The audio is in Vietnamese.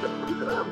Oh,